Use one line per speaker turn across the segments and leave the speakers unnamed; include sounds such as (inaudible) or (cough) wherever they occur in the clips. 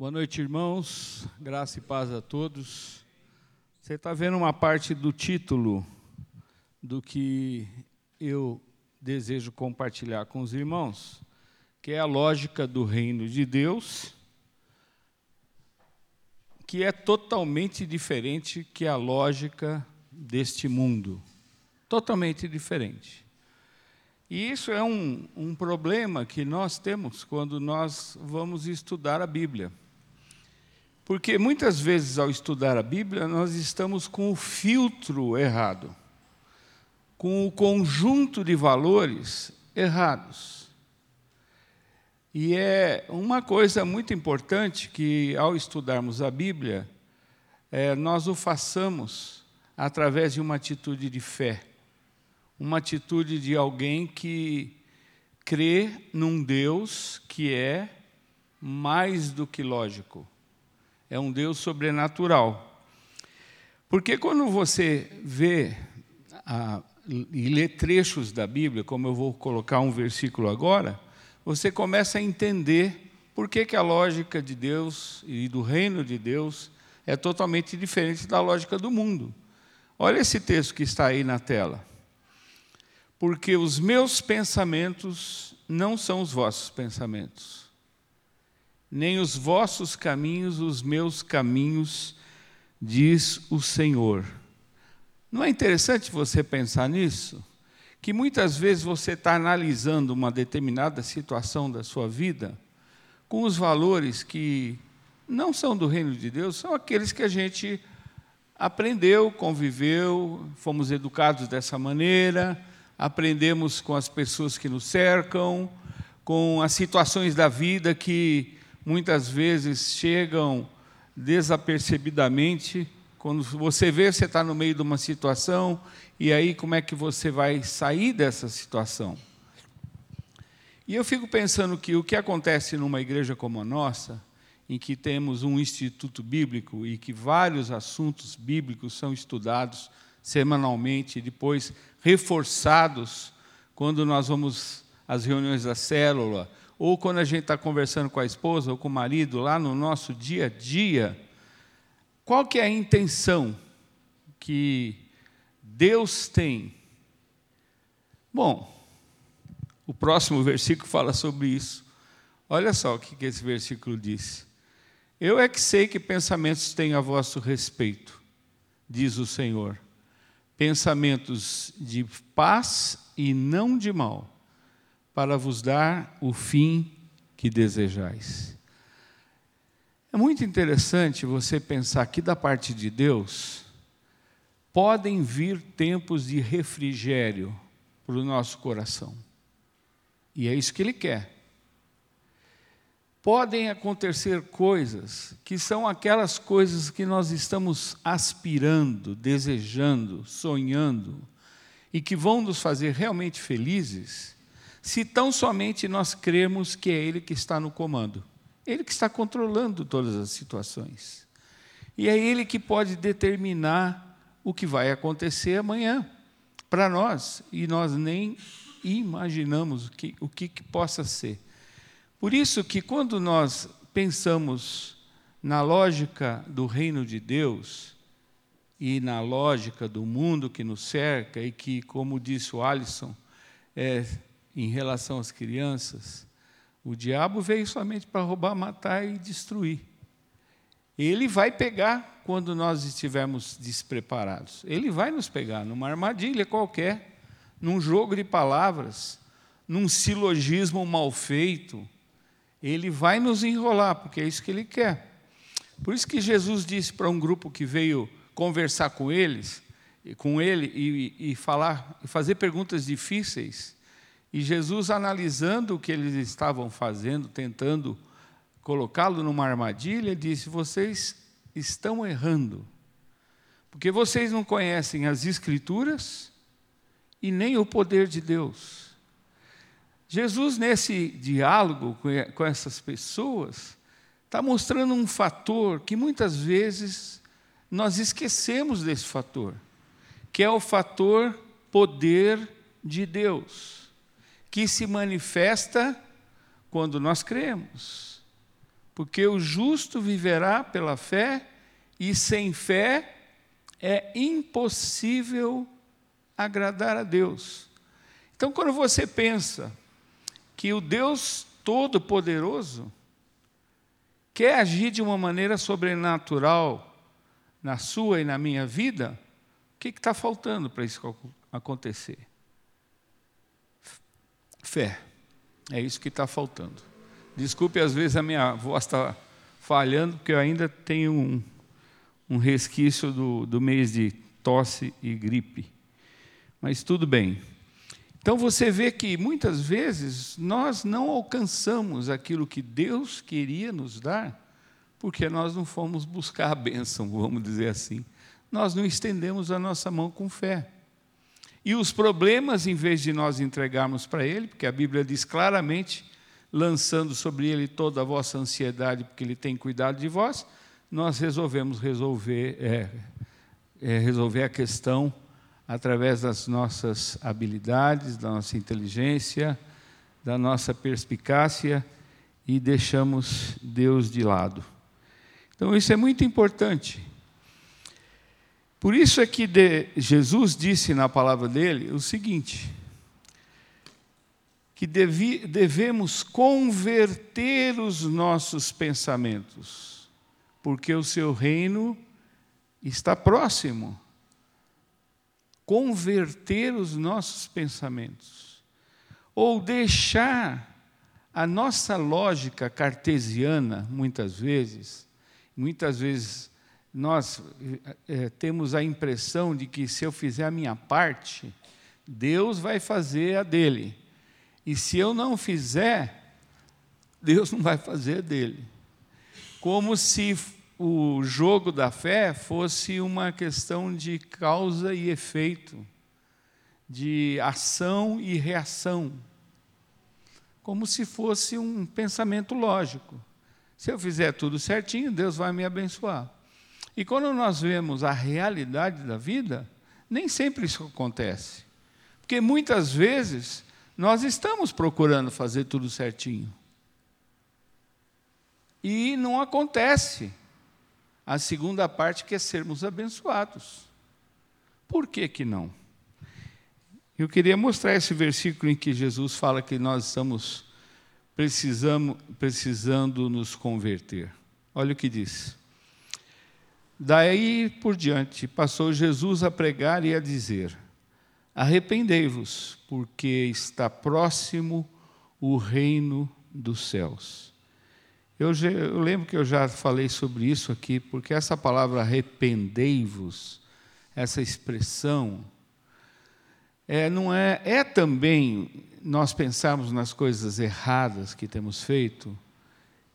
Boa noite, irmãos. Graça e paz a todos. Você está vendo uma parte do título do que eu desejo compartilhar com os irmãos, que é a lógica do reino de Deus, que é totalmente diferente que a lógica deste mundo. Totalmente diferente. E isso é um, um problema que nós temos quando nós vamos estudar a Bíblia. Porque muitas vezes, ao estudar a Bíblia, nós estamos com o filtro errado, com o conjunto de valores errados. E é uma coisa muito importante que, ao estudarmos a Bíblia, é, nós o façamos através de uma atitude de fé, uma atitude de alguém que crê num Deus que é mais do que lógico é um Deus sobrenatural. Porque quando você vê a, e lê trechos da Bíblia, como eu vou colocar um versículo agora, você começa a entender por que, que a lógica de Deus e do reino de Deus é totalmente diferente da lógica do mundo. Olha esse texto que está aí na tela. Porque os meus pensamentos não são os vossos pensamentos nem os vossos caminhos, os meus caminhos, diz o Senhor. Não é interessante você pensar nisso? Que muitas vezes você está analisando uma determinada situação da sua vida com os valores que não são do reino de Deus, são aqueles que a gente aprendeu, conviveu, fomos educados dessa maneira, aprendemos com as pessoas que nos cercam, com as situações da vida que muitas vezes chegam desapercebidamente. Quando você vê, você está no meio de uma situação, e aí como é que você vai sair dessa situação? E eu fico pensando que o que acontece numa igreja como a nossa, em que temos um instituto bíblico e que vários assuntos bíblicos são estudados semanalmente e depois reforçados quando nós vamos às reuniões da célula ou quando a gente está conversando com a esposa ou com o marido lá no nosso dia a dia, qual que é a intenção que Deus tem? Bom, o próximo (laughs) versículo fala sobre isso. Olha só o que esse versículo diz. Eu é que sei que pensamentos tenho a vosso respeito, diz o Senhor. Pensamentos de paz e não de mal para vos dar o fim que desejais. É muito interessante você pensar que da parte de Deus podem vir tempos de refrigério para o nosso coração. E é isso que Ele quer. Podem acontecer coisas que são aquelas coisas que nós estamos aspirando, desejando, sonhando, e que vão nos fazer realmente felizes se tão somente nós cremos que é Ele que está no comando. Ele que está controlando todas as situações. E é Ele que pode determinar o que vai acontecer amanhã para nós, e nós nem imaginamos o que, o que, que possa ser. Por isso que quando nós pensamos na lógica do reino de Deus e na lógica do mundo que nos cerca e que, como disse o Alisson, é, em relação às crianças, o diabo veio somente para roubar, matar e destruir. Ele vai pegar quando nós estivermos despreparados. Ele vai nos pegar numa armadilha qualquer, num jogo de palavras, num silogismo mal feito. Ele vai nos enrolar, porque é isso que ele quer. Por isso que Jesus disse para um grupo que veio conversar com eles, com ele e, e falar, fazer perguntas difíceis. E Jesus, analisando o que eles estavam fazendo, tentando colocá-lo numa armadilha, disse: Vocês estão errando, porque vocês não conhecem as Escrituras e nem o poder de Deus. Jesus, nesse diálogo com essas pessoas, está mostrando um fator que muitas vezes nós esquecemos desse fator, que é o fator poder de Deus que se manifesta quando nós cremos. Porque o justo viverá pela fé, e sem fé é impossível agradar a Deus. Então, quando você pensa que o Deus Todo-Poderoso quer agir de uma maneira sobrenatural na sua e na minha vida, o que está faltando para isso acontecer? Fé. É isso que está faltando. Desculpe, às vezes a minha voz está falhando, porque eu ainda tenho um, um resquício do, do mês de tosse e gripe. Mas tudo bem. Então você vê que muitas vezes nós não alcançamos aquilo que Deus queria nos dar, porque nós não fomos buscar a bênção, (laughs) vamos dizer assim. Nós não estendemos a nossa mão com fé. E os problemas, em vez de nós entregarmos para Ele, porque a Bíblia diz claramente, lançando sobre Ele toda a vossa ansiedade, porque Ele tem cuidado de vós, nós resolvemos resolver, é, é, resolver a questão através das nossas habilidades, da nossa inteligência, da nossa perspicácia e deixamos Deus de lado. Então, isso é muito importante. Por isso é que Jesus disse na palavra dele o seguinte: que devemos converter os nossos pensamentos, porque o seu reino está próximo. Converter os nossos pensamentos, ou deixar a nossa lógica cartesiana, muitas vezes, muitas vezes nós é, temos a impressão de que se eu fizer a minha parte, Deus vai fazer a dele. E se eu não fizer, Deus não vai fazer a dele. Como se o jogo da fé fosse uma questão de causa e efeito, de ação e reação, como se fosse um pensamento lógico. Se eu fizer tudo certinho, Deus vai me abençoar. E quando nós vemos a realidade da vida, nem sempre isso acontece. Porque muitas vezes nós estamos procurando fazer tudo certinho. E não acontece. A segunda parte que é sermos abençoados. Por que que não? Eu queria mostrar esse versículo em que Jesus fala que nós estamos precisamos, precisando nos converter. Olha o que diz. Daí por diante, passou Jesus a pregar e a dizer: Arrependei-vos, porque está próximo o reino dos céus. Eu, eu, lembro que eu já falei sobre isso aqui, porque essa palavra arrependei-vos, essa expressão, é, não é, é também nós pensarmos nas coisas erradas que temos feito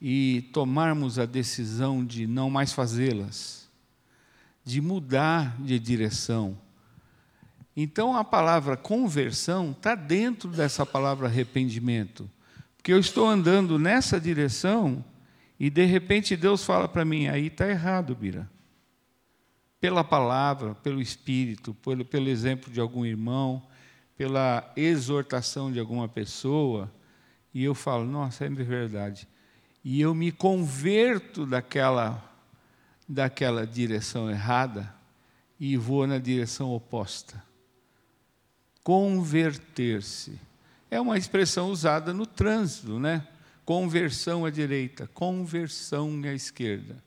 e tomarmos a decisão de não mais fazê-las, de mudar de direção. Então a palavra conversão está dentro dessa palavra arrependimento, porque eu estou andando nessa direção e de repente Deus fala para mim: aí está errado, Bira. Pela palavra, pelo Espírito, pelo, pelo exemplo de algum irmão, pela exortação de alguma pessoa, e eu falo: nossa, é verdade. E eu me converto daquela, daquela direção errada e vou na direção oposta. Converter-se. É uma expressão usada no trânsito, né? conversão à direita, conversão à esquerda.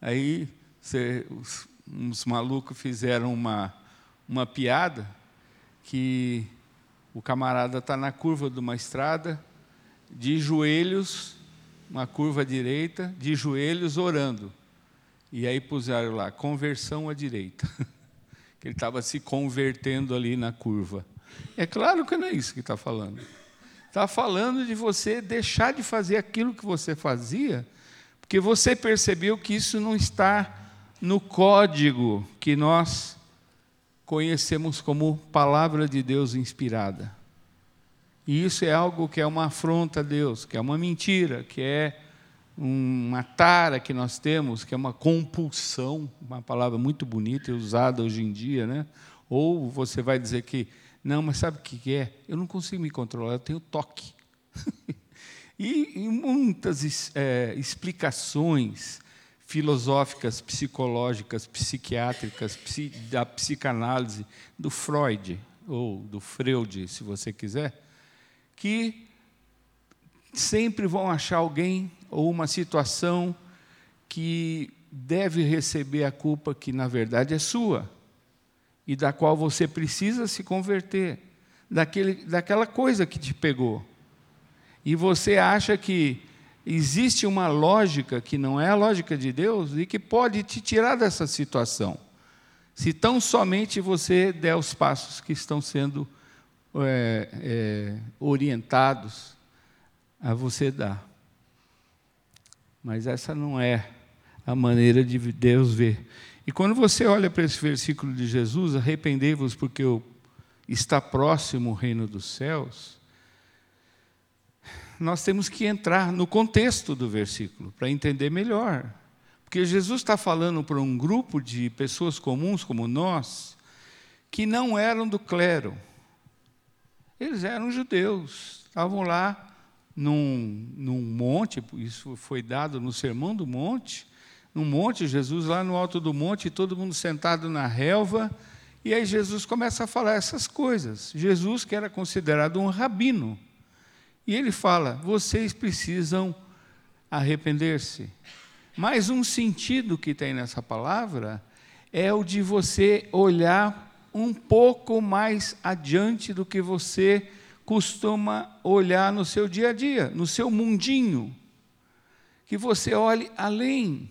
Aí cê, os, uns malucos fizeram uma, uma piada que o camarada está na curva de uma estrada, de joelhos, uma curva à direita, de joelhos orando. E aí puseram lá, conversão à direita. (laughs) que ele estava se convertendo ali na curva. É claro que não é isso que está falando. Está falando de você deixar de fazer aquilo que você fazia, porque você percebeu que isso não está no código que nós conhecemos como palavra de Deus inspirada. E isso é algo que é uma afronta a Deus, que é uma mentira, que é uma tara que nós temos, que é uma compulsão, uma palavra muito bonita e usada hoje em dia, né? Ou você vai dizer que não, mas sabe o que é? Eu não consigo me controlar, eu tenho toque. (laughs) E, e muitas é, explicações filosóficas, psicológicas, psiquiátricas, psi, da psicanálise do Freud, ou do Freud, se você quiser, que sempre vão achar alguém ou uma situação que deve receber a culpa que, na verdade, é sua e da qual você precisa se converter, daquele, daquela coisa que te pegou. E você acha que existe uma lógica que não é a lógica de Deus e que pode te tirar dessa situação, se tão somente você der os passos que estão sendo é, é, orientados a você dar. Mas essa não é a maneira de Deus ver. E quando você olha para esse versículo de Jesus, arrependei-vos porque está próximo o reino dos céus, nós temos que entrar no contexto do versículo para entender melhor. Porque Jesus está falando para um grupo de pessoas comuns como nós, que não eram do clero. Eles eram judeus, estavam lá num, num monte, isso foi dado no Sermão do Monte, no monte, Jesus lá no alto do monte, todo mundo sentado na relva, e aí Jesus começa a falar essas coisas. Jesus, que era considerado um rabino, e ele fala: vocês precisam arrepender-se. Mas um sentido que tem nessa palavra é o de você olhar um pouco mais adiante do que você costuma olhar no seu dia a dia, no seu mundinho. Que você olhe além.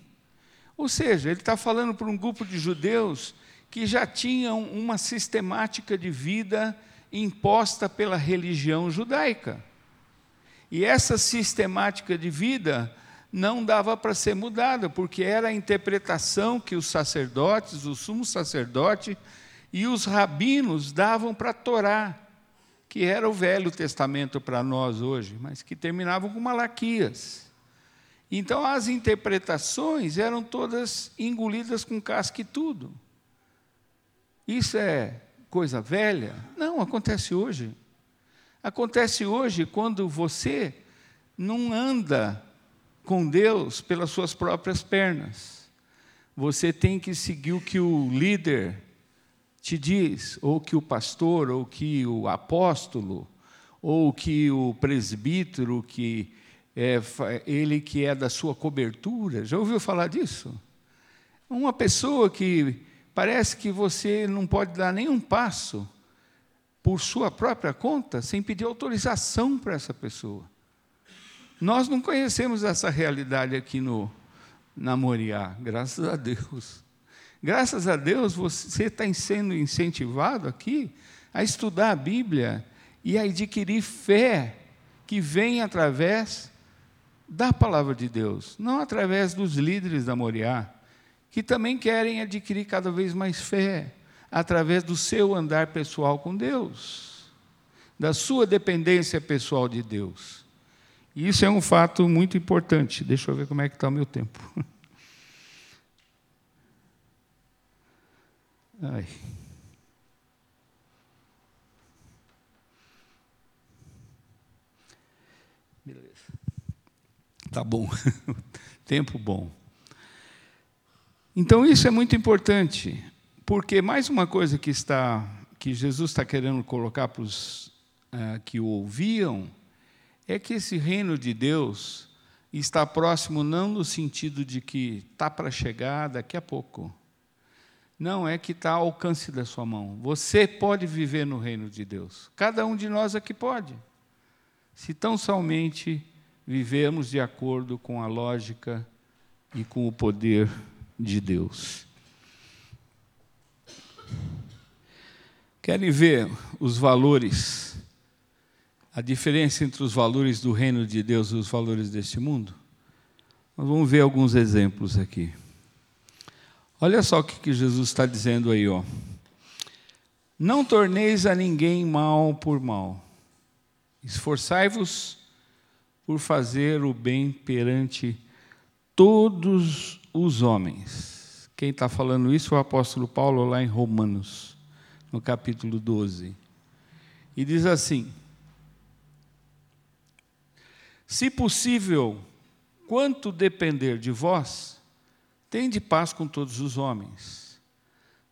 Ou seja, ele está falando para um grupo de judeus que já tinham uma sistemática de vida imposta pela religião judaica. E essa sistemática de vida não dava para ser mudada, porque era a interpretação que os sacerdotes, o sumo sacerdote e os rabinos davam para a Torá, que era o Velho Testamento para nós hoje, mas que terminavam com Malaquias. Então as interpretações eram todas engolidas com casca e tudo. Isso é coisa velha? Não, acontece hoje. Acontece hoje quando você não anda com Deus pelas suas próprias pernas. Você tem que seguir o que o líder te diz, ou que o pastor, ou que o apóstolo, ou que o presbítero que é, ele que é da sua cobertura. Já ouviu falar disso? Uma pessoa que parece que você não pode dar nenhum passo por sua própria conta sem pedir autorização para essa pessoa. Nós não conhecemos essa realidade aqui no na Moriá, graças a Deus. Graças a Deus você está sendo incentivado aqui a estudar a Bíblia e a adquirir fé que vem através da palavra de Deus, não através dos líderes da Moriá, que também querem adquirir cada vez mais fé, através do seu andar pessoal com Deus, da sua dependência pessoal de Deus. Isso é um fato muito importante. Deixa eu ver como é que está o meu tempo. (laughs) Ai. Tá bom. (laughs) Tempo bom. Então isso é muito importante, porque mais uma coisa que está que Jesus está querendo colocar para os uh, que o ouviam é que esse reino de Deus está próximo não no sentido de que está para chegar daqui a pouco. Não é que está ao alcance da sua mão. Você pode viver no reino de Deus. Cada um de nós aqui pode. Se tão somente vivemos de acordo com a lógica e com o poder de Deus. Querem ver os valores, a diferença entre os valores do reino de Deus e os valores deste mundo? Nós vamos ver alguns exemplos aqui. Olha só o que Jesus está dizendo aí, ó. Não torneis a ninguém mal por mal. Esforçai-vos por fazer o bem perante todos os homens. Quem está falando isso é o apóstolo Paulo lá em Romanos, no capítulo 12. E diz assim: Se possível, quanto depender de vós, tende paz com todos os homens.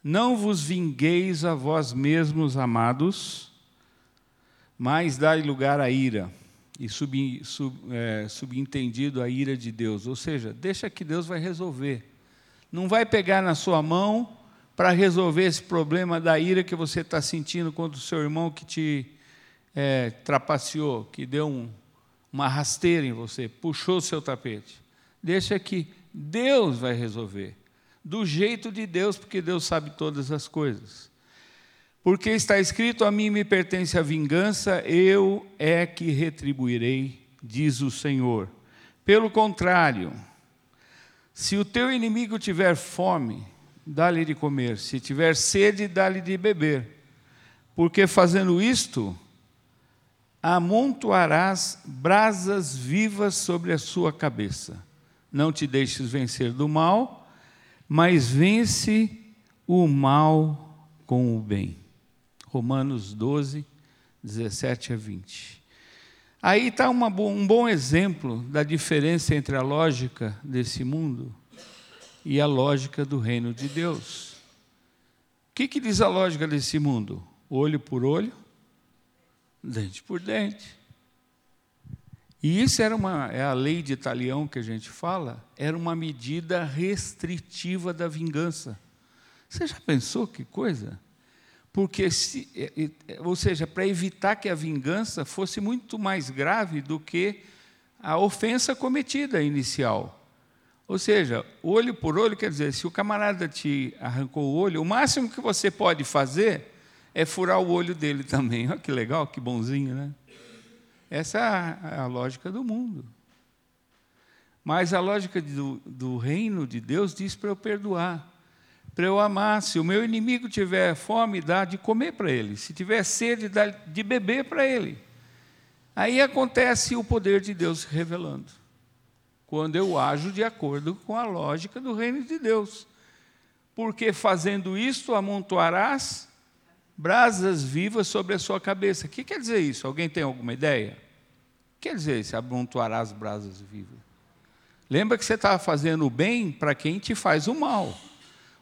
Não vos vingueis a vós mesmos, amados, mas dai lugar à ira, e sub, sub, é, subentendido a ira de Deus. Ou seja, deixa que Deus vai resolver. Não vai pegar na sua mão para resolver esse problema da ira que você está sentindo contra o seu irmão que te é, trapaceou, que deu um, uma rasteira em você, puxou o seu tapete. Deixa que Deus vai resolver. Do jeito de Deus, porque Deus sabe todas as coisas. Porque está escrito: A mim me pertence a vingança, eu é que retribuirei, diz o Senhor. Pelo contrário, se o teu inimigo tiver fome, dá-lhe de comer, se tiver sede, dá-lhe de beber. Porque fazendo isto, amontoarás brasas vivas sobre a sua cabeça. Não te deixes vencer do mal, mas vence o mal com o bem. Romanos 12, 17 a 20. Aí está um bom exemplo da diferença entre a lógica desse mundo e a lógica do reino de Deus. O que, que diz a lógica desse mundo? Olho por olho, dente por dente. E isso era uma, é a lei de Italião que a gente fala, era uma medida restritiva da vingança. Você já pensou que coisa? Porque, se, é, é, ou seja, para evitar que a vingança fosse muito mais grave do que a ofensa cometida inicial. Ou seja, olho por olho quer dizer, se o camarada te arrancou o olho, o máximo que você pode fazer é furar o olho dele também. (laughs) Olha que legal, que bonzinho, né? Essa é a lógica do mundo. Mas a lógica do, do reino de Deus diz para eu perdoar, para eu amar. Se o meu inimigo tiver fome, dá de comer para ele. Se tiver sede, dá de beber para ele. Aí acontece o poder de Deus se revelando. Quando eu ajo de acordo com a lógica do reino de Deus. Porque fazendo isto, amontoarás brasas vivas sobre a sua cabeça. O que quer dizer isso? Alguém tem alguma ideia? O que quer dizer isso? Amontoará as brasas vivas. Lembra que você está fazendo o bem para quem te faz o mal.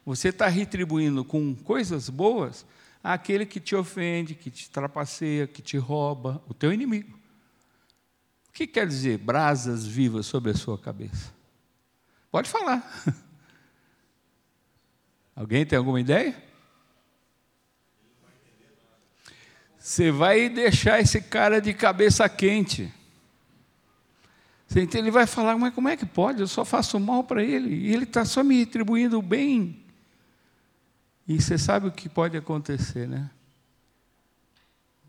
Você está retribuindo com coisas boas aquele que te ofende, que te trapaceia, que te rouba, o teu inimigo. O que quer dizer brasas vivas sobre a sua cabeça? Pode falar. (laughs) Alguém tem alguma ideia? Você vai deixar esse cara de cabeça quente. Ele vai falar, mas como é que pode? Eu só faço mal para ele. E ele está só me retribuindo o bem. E você sabe o que pode acontecer, né?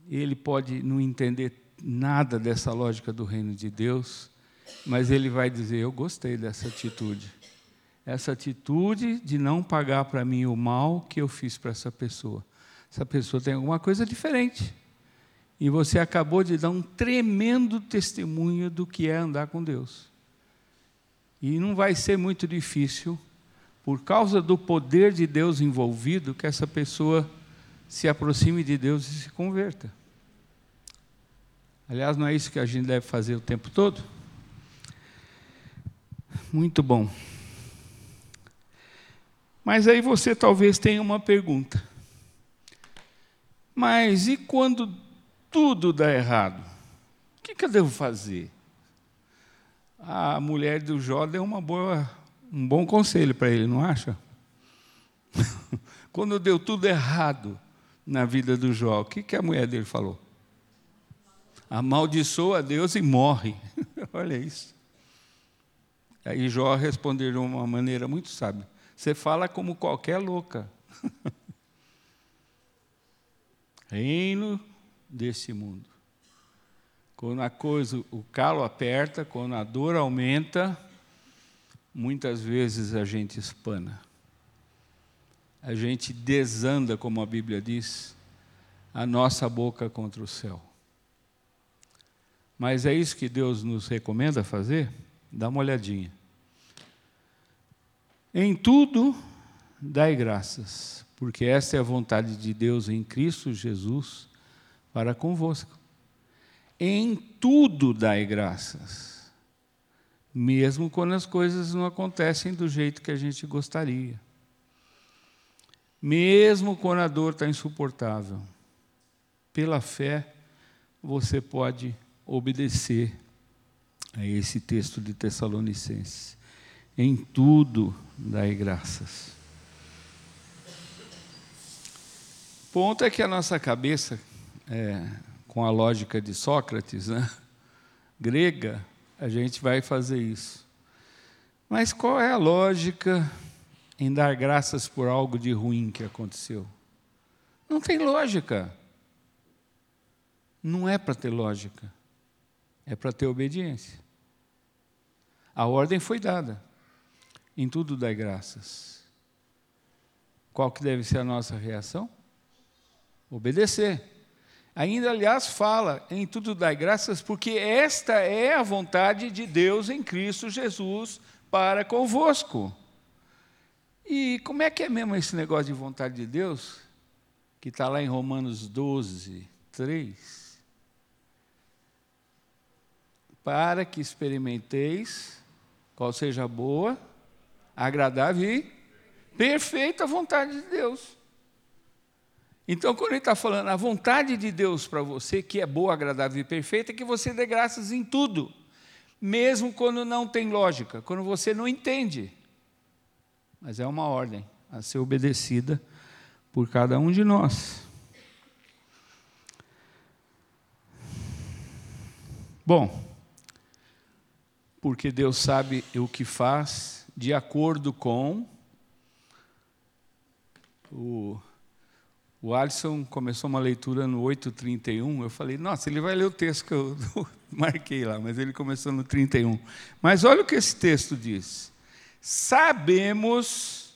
Ele pode não entender nada dessa lógica do reino de Deus, mas ele vai dizer: Eu gostei dessa atitude. Essa atitude de não pagar para mim o mal que eu fiz para essa pessoa. Essa pessoa tem alguma coisa diferente. E você acabou de dar um tremendo testemunho do que é andar com Deus. E não vai ser muito difícil, por causa do poder de Deus envolvido, que essa pessoa se aproxime de Deus e se converta. Aliás, não é isso que a gente deve fazer o tempo todo? Muito bom. Mas aí você talvez tenha uma pergunta. Mas e quando tudo dá errado? O que, que eu devo fazer? A mulher do Jó deu uma boa, um bom conselho para ele, não acha? (laughs) quando deu tudo errado na vida do Jó, o que, que a mulher dele falou? Amaldiçoa a Deus e morre. (laughs) Olha isso. Aí Jó respondeu de uma maneira muito sábia. Você fala como qualquer louca. (laughs) reino desse mundo. Quando a coisa, o calo aperta, quando a dor aumenta, muitas vezes a gente espana. A gente desanda, como a Bíblia diz, a nossa boca contra o céu. Mas é isso que Deus nos recomenda fazer? Dá uma olhadinha. Em tudo, dai graças, porque essa é a vontade de Deus em Cristo Jesus para convosco. em tudo dai graças, mesmo quando as coisas não acontecem do jeito que a gente gostaria, mesmo quando a dor está insuportável. Pela fé, você pode obedecer a esse texto de Tessalonicenses. Em tudo dai graças. O ponto é que a nossa cabeça, é, com a lógica de Sócrates, né, (laughs) grega, a gente vai fazer isso. Mas qual é a lógica em dar graças por algo de ruim que aconteceu? Não tem lógica. Não é para ter lógica. É para ter obediência. A ordem foi dada. Em tudo dai graças. Qual que deve ser a nossa reação? Obedecer. Ainda, aliás, fala em tudo dai graças, porque esta é a vontade de Deus em Cristo Jesus para convosco. E como é que é mesmo esse negócio de vontade de Deus? Que está lá em Romanos 12, 3. Para que experimenteis qual seja boa, agradável e perfeita vontade de Deus. Então, quando ele está falando a vontade de Deus para você, que é boa, agradável e perfeita, é que você dê graças em tudo, mesmo quando não tem lógica, quando você não entende. Mas é uma ordem a ser obedecida por cada um de nós. Bom, porque Deus sabe o que faz de acordo com o o Alisson começou uma leitura no 8:31. Eu falei, nossa, ele vai ler o texto que eu (laughs) marquei lá, mas ele começou no 31. Mas olha o que esse texto diz: Sabemos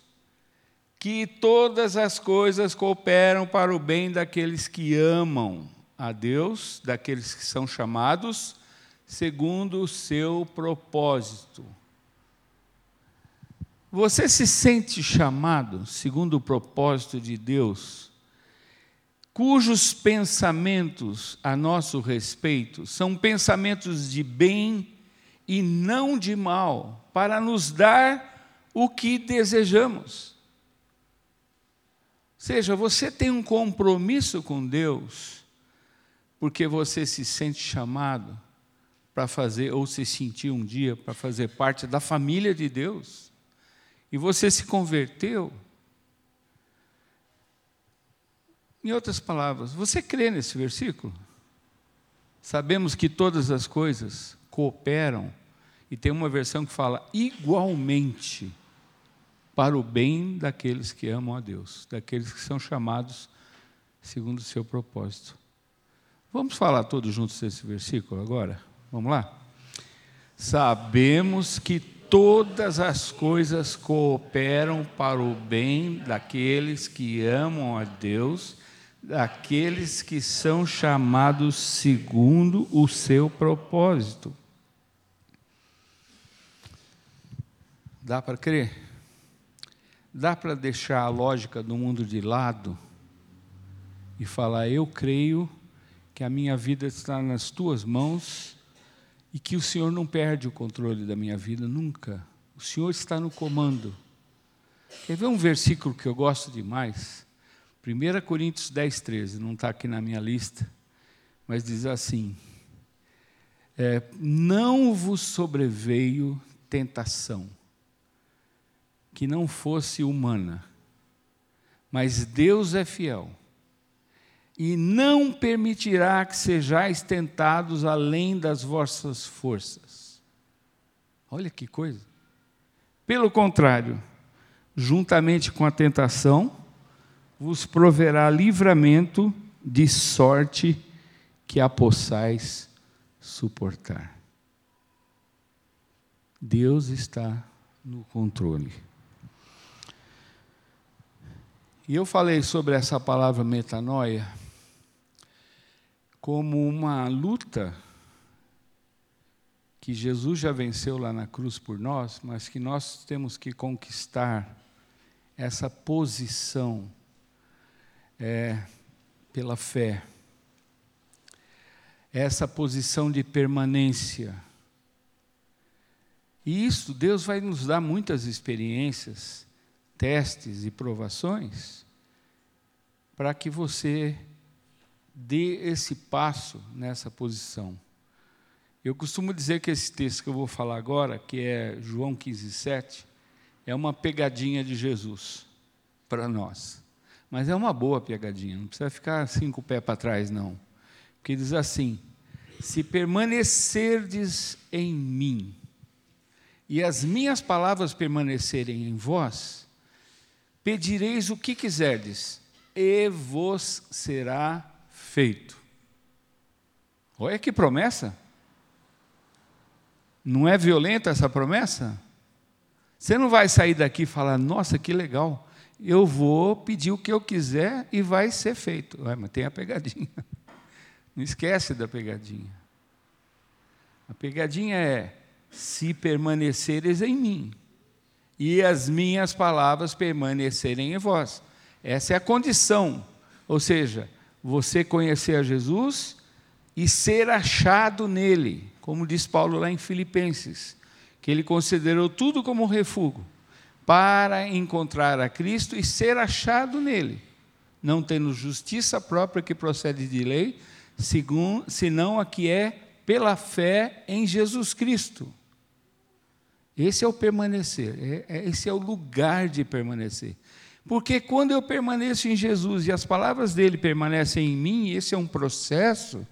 que todas as coisas cooperam para o bem daqueles que amam a Deus, daqueles que são chamados segundo o seu propósito. Você se sente chamado segundo o propósito de Deus? Cujos pensamentos a nosso respeito são pensamentos de bem e não de mal, para nos dar o que desejamos. Ou seja, você tem um compromisso com Deus, porque você se sente chamado para fazer, ou se sentiu um dia para fazer parte da família de Deus, e você se converteu Em outras palavras, você crê nesse versículo? Sabemos que todas as coisas cooperam, e tem uma versão que fala igualmente para o bem daqueles que amam a Deus, daqueles que são chamados segundo o seu propósito. Vamos falar todos juntos desse versículo agora? Vamos lá? Sabemos que todas as coisas cooperam para o bem daqueles que amam a Deus daqueles que são chamados segundo o seu propósito. Dá para crer? Dá para deixar a lógica do mundo de lado e falar: eu creio que a minha vida está nas tuas mãos e que o Senhor não perde o controle da minha vida nunca. O Senhor está no comando. Quer ver um versículo que eu gosto demais? 1 Coríntios 10, 13, não está aqui na minha lista, mas diz assim: é, Não vos sobreveio tentação que não fosse humana, mas Deus é fiel e não permitirá que sejais tentados além das vossas forças. Olha que coisa. Pelo contrário, juntamente com a tentação, vos proverá livramento de sorte que a possais suportar. Deus está no controle. E eu falei sobre essa palavra metanoia como uma luta que Jesus já venceu lá na cruz por nós, mas que nós temos que conquistar essa posição é, pela fé. essa posição de permanência. E isso, Deus vai nos dar muitas experiências, testes e provações, para que você dê esse passo nessa posição. Eu costumo dizer que esse texto que eu vou falar agora, que é João 15, 7, é uma pegadinha de Jesus para nós. Mas é uma boa pegadinha, não precisa ficar cinco pés para trás, não. Porque diz assim: Se permanecerdes em mim, e as minhas palavras permanecerem em vós, pedireis o que quiserdes, e vos será feito. Olha que promessa! Não é violenta essa promessa? Você não vai sair daqui e falar, nossa, que legal, eu vou pedir o que eu quiser e vai ser feito. Ué, mas tem a pegadinha. (laughs) Não esquece da pegadinha. A pegadinha é: se permaneceres em mim e as minhas palavras permanecerem em vós. Essa é a condição. Ou seja, você conhecer a Jesus e ser achado nele, como diz Paulo lá em Filipenses, que ele considerou tudo como refúgio para encontrar a Cristo e ser achado nele, não tendo justiça própria que procede de lei, senão a que é pela fé em Jesus Cristo. Esse é o permanecer, é, é, esse é o lugar de permanecer. Porque quando eu permaneço em Jesus e as palavras dele permanecem em mim, esse é um processo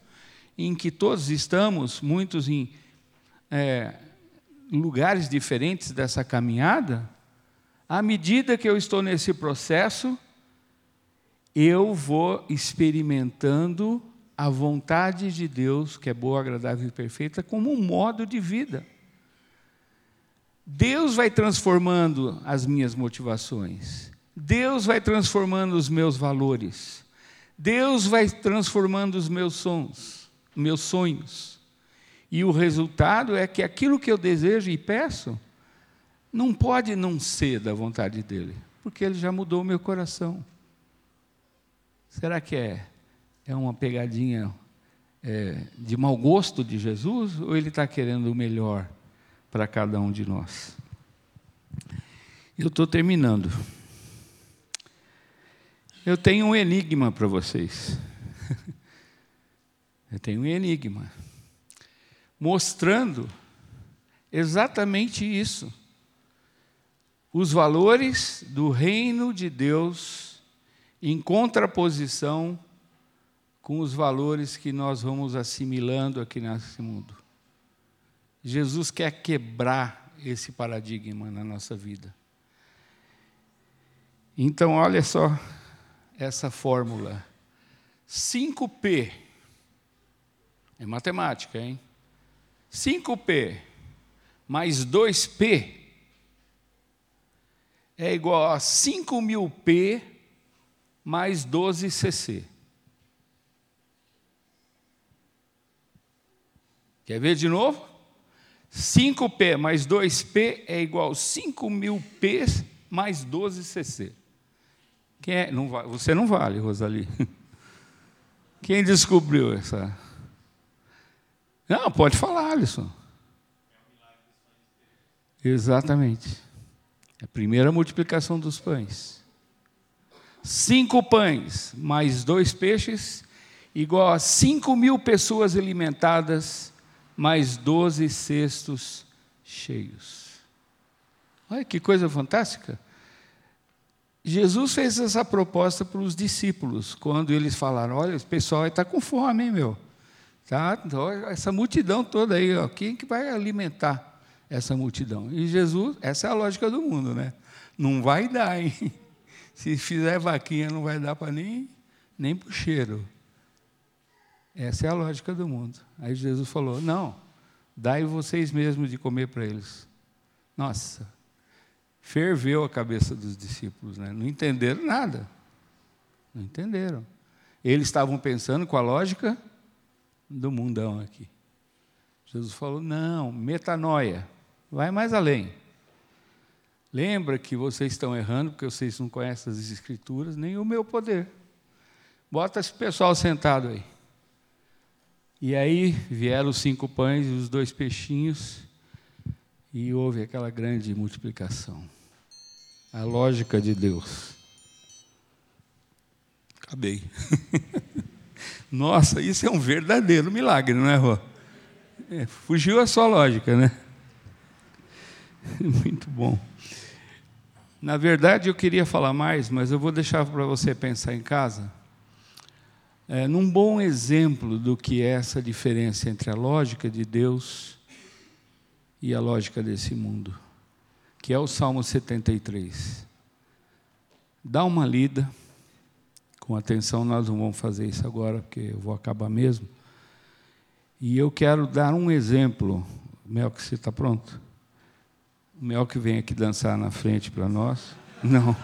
em que todos estamos, muitos em é, lugares diferentes dessa caminhada, à medida que eu estou nesse processo, eu vou experimentando a vontade de Deus, que é boa, agradável e perfeita, como um modo de vida. Deus vai transformando as minhas motivações. Deus vai transformando os meus valores. Deus vai transformando os meus sons, meus sonhos. E o resultado é que aquilo que eu desejo e peço não pode não ser da vontade dele, porque ele já mudou o meu coração. Será que é, é uma pegadinha é, de mau gosto de Jesus ou ele está querendo o melhor para cada um de nós? Eu estou terminando. Eu tenho um enigma para vocês. (laughs) Eu tenho um enigma. Mostrando exatamente isso. Os valores do reino de Deus em contraposição com os valores que nós vamos assimilando aqui nesse mundo. Jesus quer quebrar esse paradigma na nossa vida. Então, olha só essa fórmula. 5P. É matemática, hein? 5P mais 2P é igual a 5.000P mais 12CC. Quer ver de novo? 5P mais 2P é igual a 5.000P mais 12CC. Quem é? Não, você não vale, Rosali. (laughs) Quem descobriu essa? Não, pode falar, Alisson. Exatamente. A primeira multiplicação dos pães. Cinco pães mais dois peixes, igual a cinco mil pessoas alimentadas, mais doze cestos cheios. Olha que coisa fantástica. Jesus fez essa proposta para os discípulos, quando eles falaram: Olha, o pessoal está com fome, hein, meu? Tá? Então, essa multidão toda aí, ó, quem que vai alimentar essa multidão? E Jesus, essa é a lógica do mundo, né? Não vai dar, hein? (laughs) Se fizer vaquinha, não vai dar para nem, nem para o cheiro. Essa é a lógica do mundo. Aí Jesus falou: Não, dai vocês mesmos de comer para eles. Nossa, ferveu a cabeça dos discípulos, né? não entenderam nada. Não entenderam. Eles estavam pensando com a lógica do mundão aqui. Jesus falou: não, metanoia, vai mais além. Lembra que vocês estão errando porque vocês não conhecem as escrituras, nem o meu poder. Bota esse pessoal sentado aí. E aí vieram os cinco pães e os dois peixinhos, e houve aquela grande multiplicação. A lógica de Deus. Acabei. (laughs) Nossa, isso é um verdadeiro milagre, não é, Rô? É, fugiu a sua lógica, né? (laughs) Muito bom. Na verdade, eu queria falar mais, mas eu vou deixar para você pensar em casa. É, num bom exemplo do que é essa diferença entre a lógica de Deus e a lógica desse mundo, que é o Salmo 73. Dá uma lida, com atenção, nós não vamos fazer isso agora, porque eu vou acabar mesmo. E eu quero dar um exemplo. Mel, que você está pronto? O Mel que vem aqui dançar na frente para nós. Não.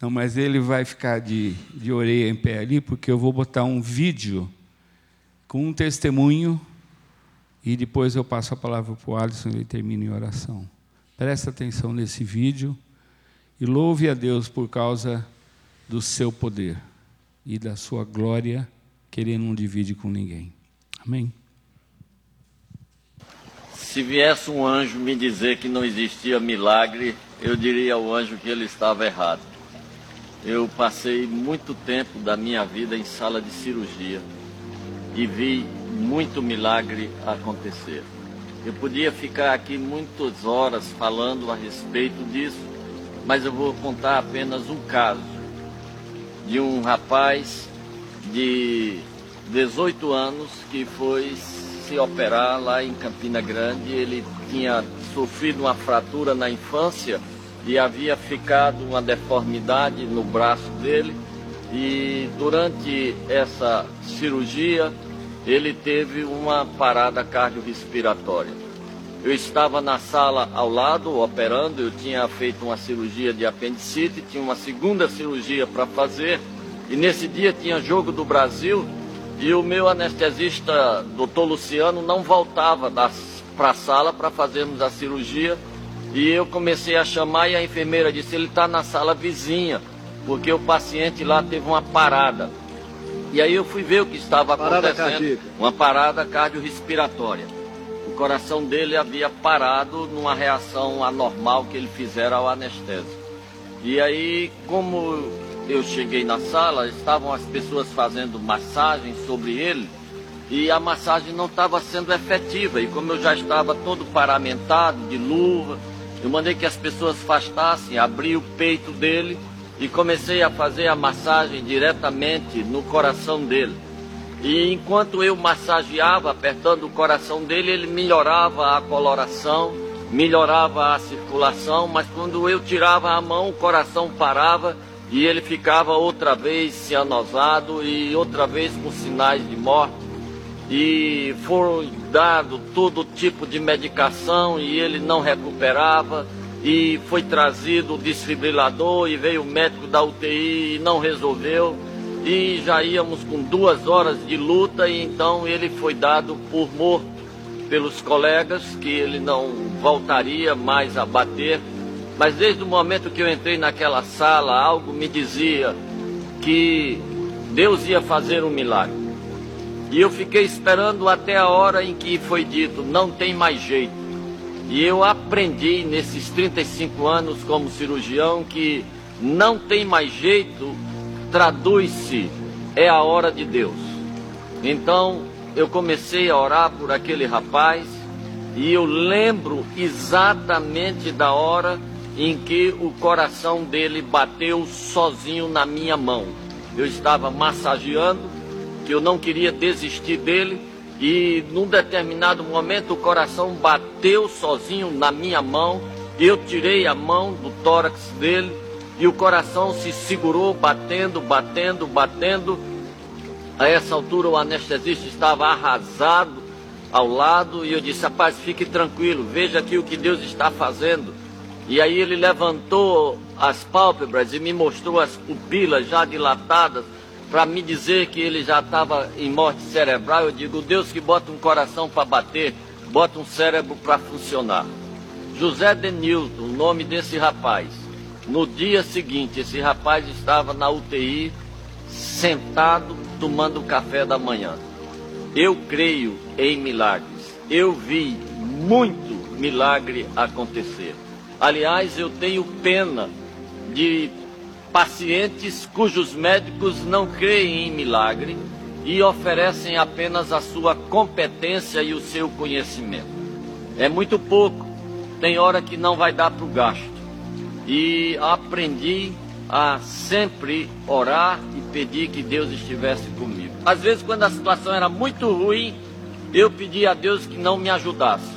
Não, mas ele vai ficar de, de orelha em pé ali, porque eu vou botar um vídeo com um testemunho e depois eu passo a palavra para o Alisson e ele termina em oração. Presta atenção nesse vídeo e louve a Deus por causa do seu poder e da sua glória, que ele não divide com ninguém. Amém?
Se viesse um anjo me dizer que não existia milagre, eu diria ao anjo que ele estava errado. Eu passei muito tempo da minha vida em sala de cirurgia e vi muito milagre acontecer. Eu podia ficar aqui muitas horas falando a respeito disso, mas eu vou contar apenas um caso de um rapaz de 18 anos que foi se operar lá em Campina Grande. Ele tinha sofrido uma fratura na infância e havia ficado uma deformidade no braço dele. E durante essa cirurgia, ele teve uma parada cardiorrespiratória. Eu estava na sala ao lado, operando, eu tinha feito uma cirurgia de apendicite, tinha uma segunda cirurgia para fazer, e nesse dia tinha jogo do Brasil, e o meu anestesista, doutor Luciano, não voltava para a sala para fazermos a cirurgia. E eu comecei a chamar e a enfermeira disse: ele está na sala vizinha, porque o paciente lá teve uma parada. E aí eu fui ver o que estava parada acontecendo. Cardíaca. Uma parada cardiorrespiratória. O coração dele havia parado numa reação anormal que ele fizera ao anestésico. E aí, como eu cheguei na sala, estavam as pessoas fazendo massagem sobre ele e a massagem não estava sendo efetiva. E como eu já estava todo paramentado, de luva, eu mandei que as pessoas afastassem, abri o peito dele e comecei a fazer a massagem diretamente no coração dele. E enquanto eu massageava, apertando o coração dele, ele melhorava a coloração, melhorava a circulação, mas quando eu tirava a mão, o coração parava e ele ficava outra vez cianosado e outra vez com sinais de morte. E foram dado todo tipo de medicação e ele não recuperava. E foi trazido o desfibrilador e veio o médico da UTI e não resolveu. E já íamos com duas horas de luta e então ele foi dado por morto pelos colegas que ele não voltaria mais a bater mas desde o momento que eu entrei naquela sala, algo me dizia que Deus ia fazer um milagre. E eu fiquei esperando até a hora em que foi dito: não tem mais jeito. E eu aprendi nesses 35 anos como cirurgião que não tem mais jeito, traduz-se, é a hora de Deus. Então eu comecei a orar por aquele rapaz e eu lembro exatamente da hora em que o coração dele bateu sozinho na minha mão. Eu estava massageando, que eu não queria desistir dele, e num determinado momento o coração bateu sozinho na minha mão. Eu tirei a mão do tórax dele e o coração se segurou, batendo, batendo, batendo. A essa altura o anestesista estava arrasado ao lado e eu disse: Rapaz, fique tranquilo, veja aqui o que Deus está fazendo. E aí ele levantou as pálpebras e me mostrou as pupilas já dilatadas para me dizer que ele já estava em morte cerebral. Eu digo, Deus que bota um coração para bater, bota um cérebro para funcionar. José Denilton, o nome desse rapaz. No dia seguinte, esse rapaz estava na UTI, sentado, tomando café da manhã. Eu creio em milagres. Eu vi muito milagre acontecer. Aliás, eu tenho pena de pacientes cujos médicos não creem em milagre e oferecem apenas a sua competência e o seu conhecimento. É muito pouco, tem hora que não vai dar para o gasto. E aprendi a sempre orar e pedir que Deus estivesse comigo. Às vezes, quando a situação era muito ruim, eu pedi a Deus que não me ajudasse.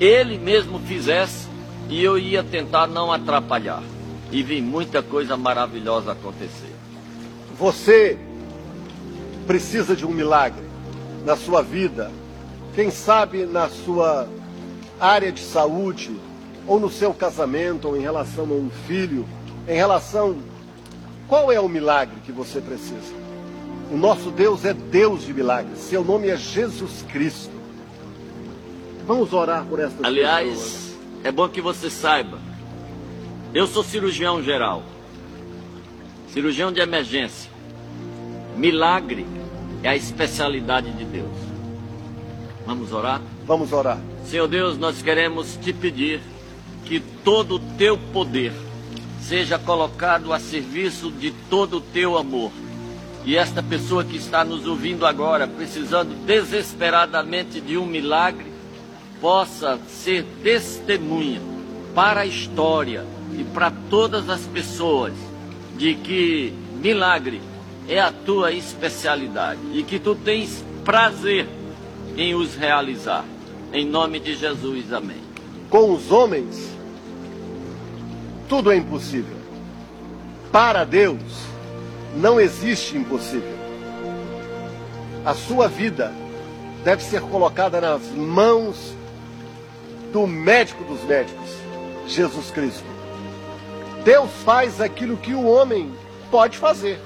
Ele mesmo fizesse e eu ia tentar não atrapalhar. E vi muita coisa maravilhosa acontecer.
Você precisa de um milagre na sua vida, quem sabe na sua área de saúde, ou no seu casamento, ou em relação a um filho, em relação. Qual é o milagre que você precisa? O nosso Deus é Deus de milagres. Seu nome é Jesus Cristo. Vamos orar por esta
Aliás, pessoas. É bom que você saiba. Eu sou cirurgião geral. Cirurgião de emergência. Milagre é a especialidade de Deus. Vamos orar?
Vamos orar.
Senhor Deus, nós queremos te pedir que todo o teu poder seja colocado a serviço de todo o teu amor. E esta pessoa que está nos ouvindo agora, precisando desesperadamente de um milagre, possa ser testemunha para a história e para todas as pessoas de que milagre é a tua especialidade e que tu tens prazer em os realizar. Em nome de Jesus, amém.
Com os homens, tudo é impossível. Para Deus, não existe impossível. A sua vida deve ser colocada nas mãos do médico dos médicos, Jesus Cristo. Deus faz aquilo que o homem pode fazer,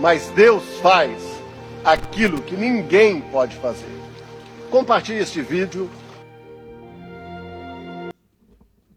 mas Deus faz aquilo que ninguém pode fazer. Compartilhe este vídeo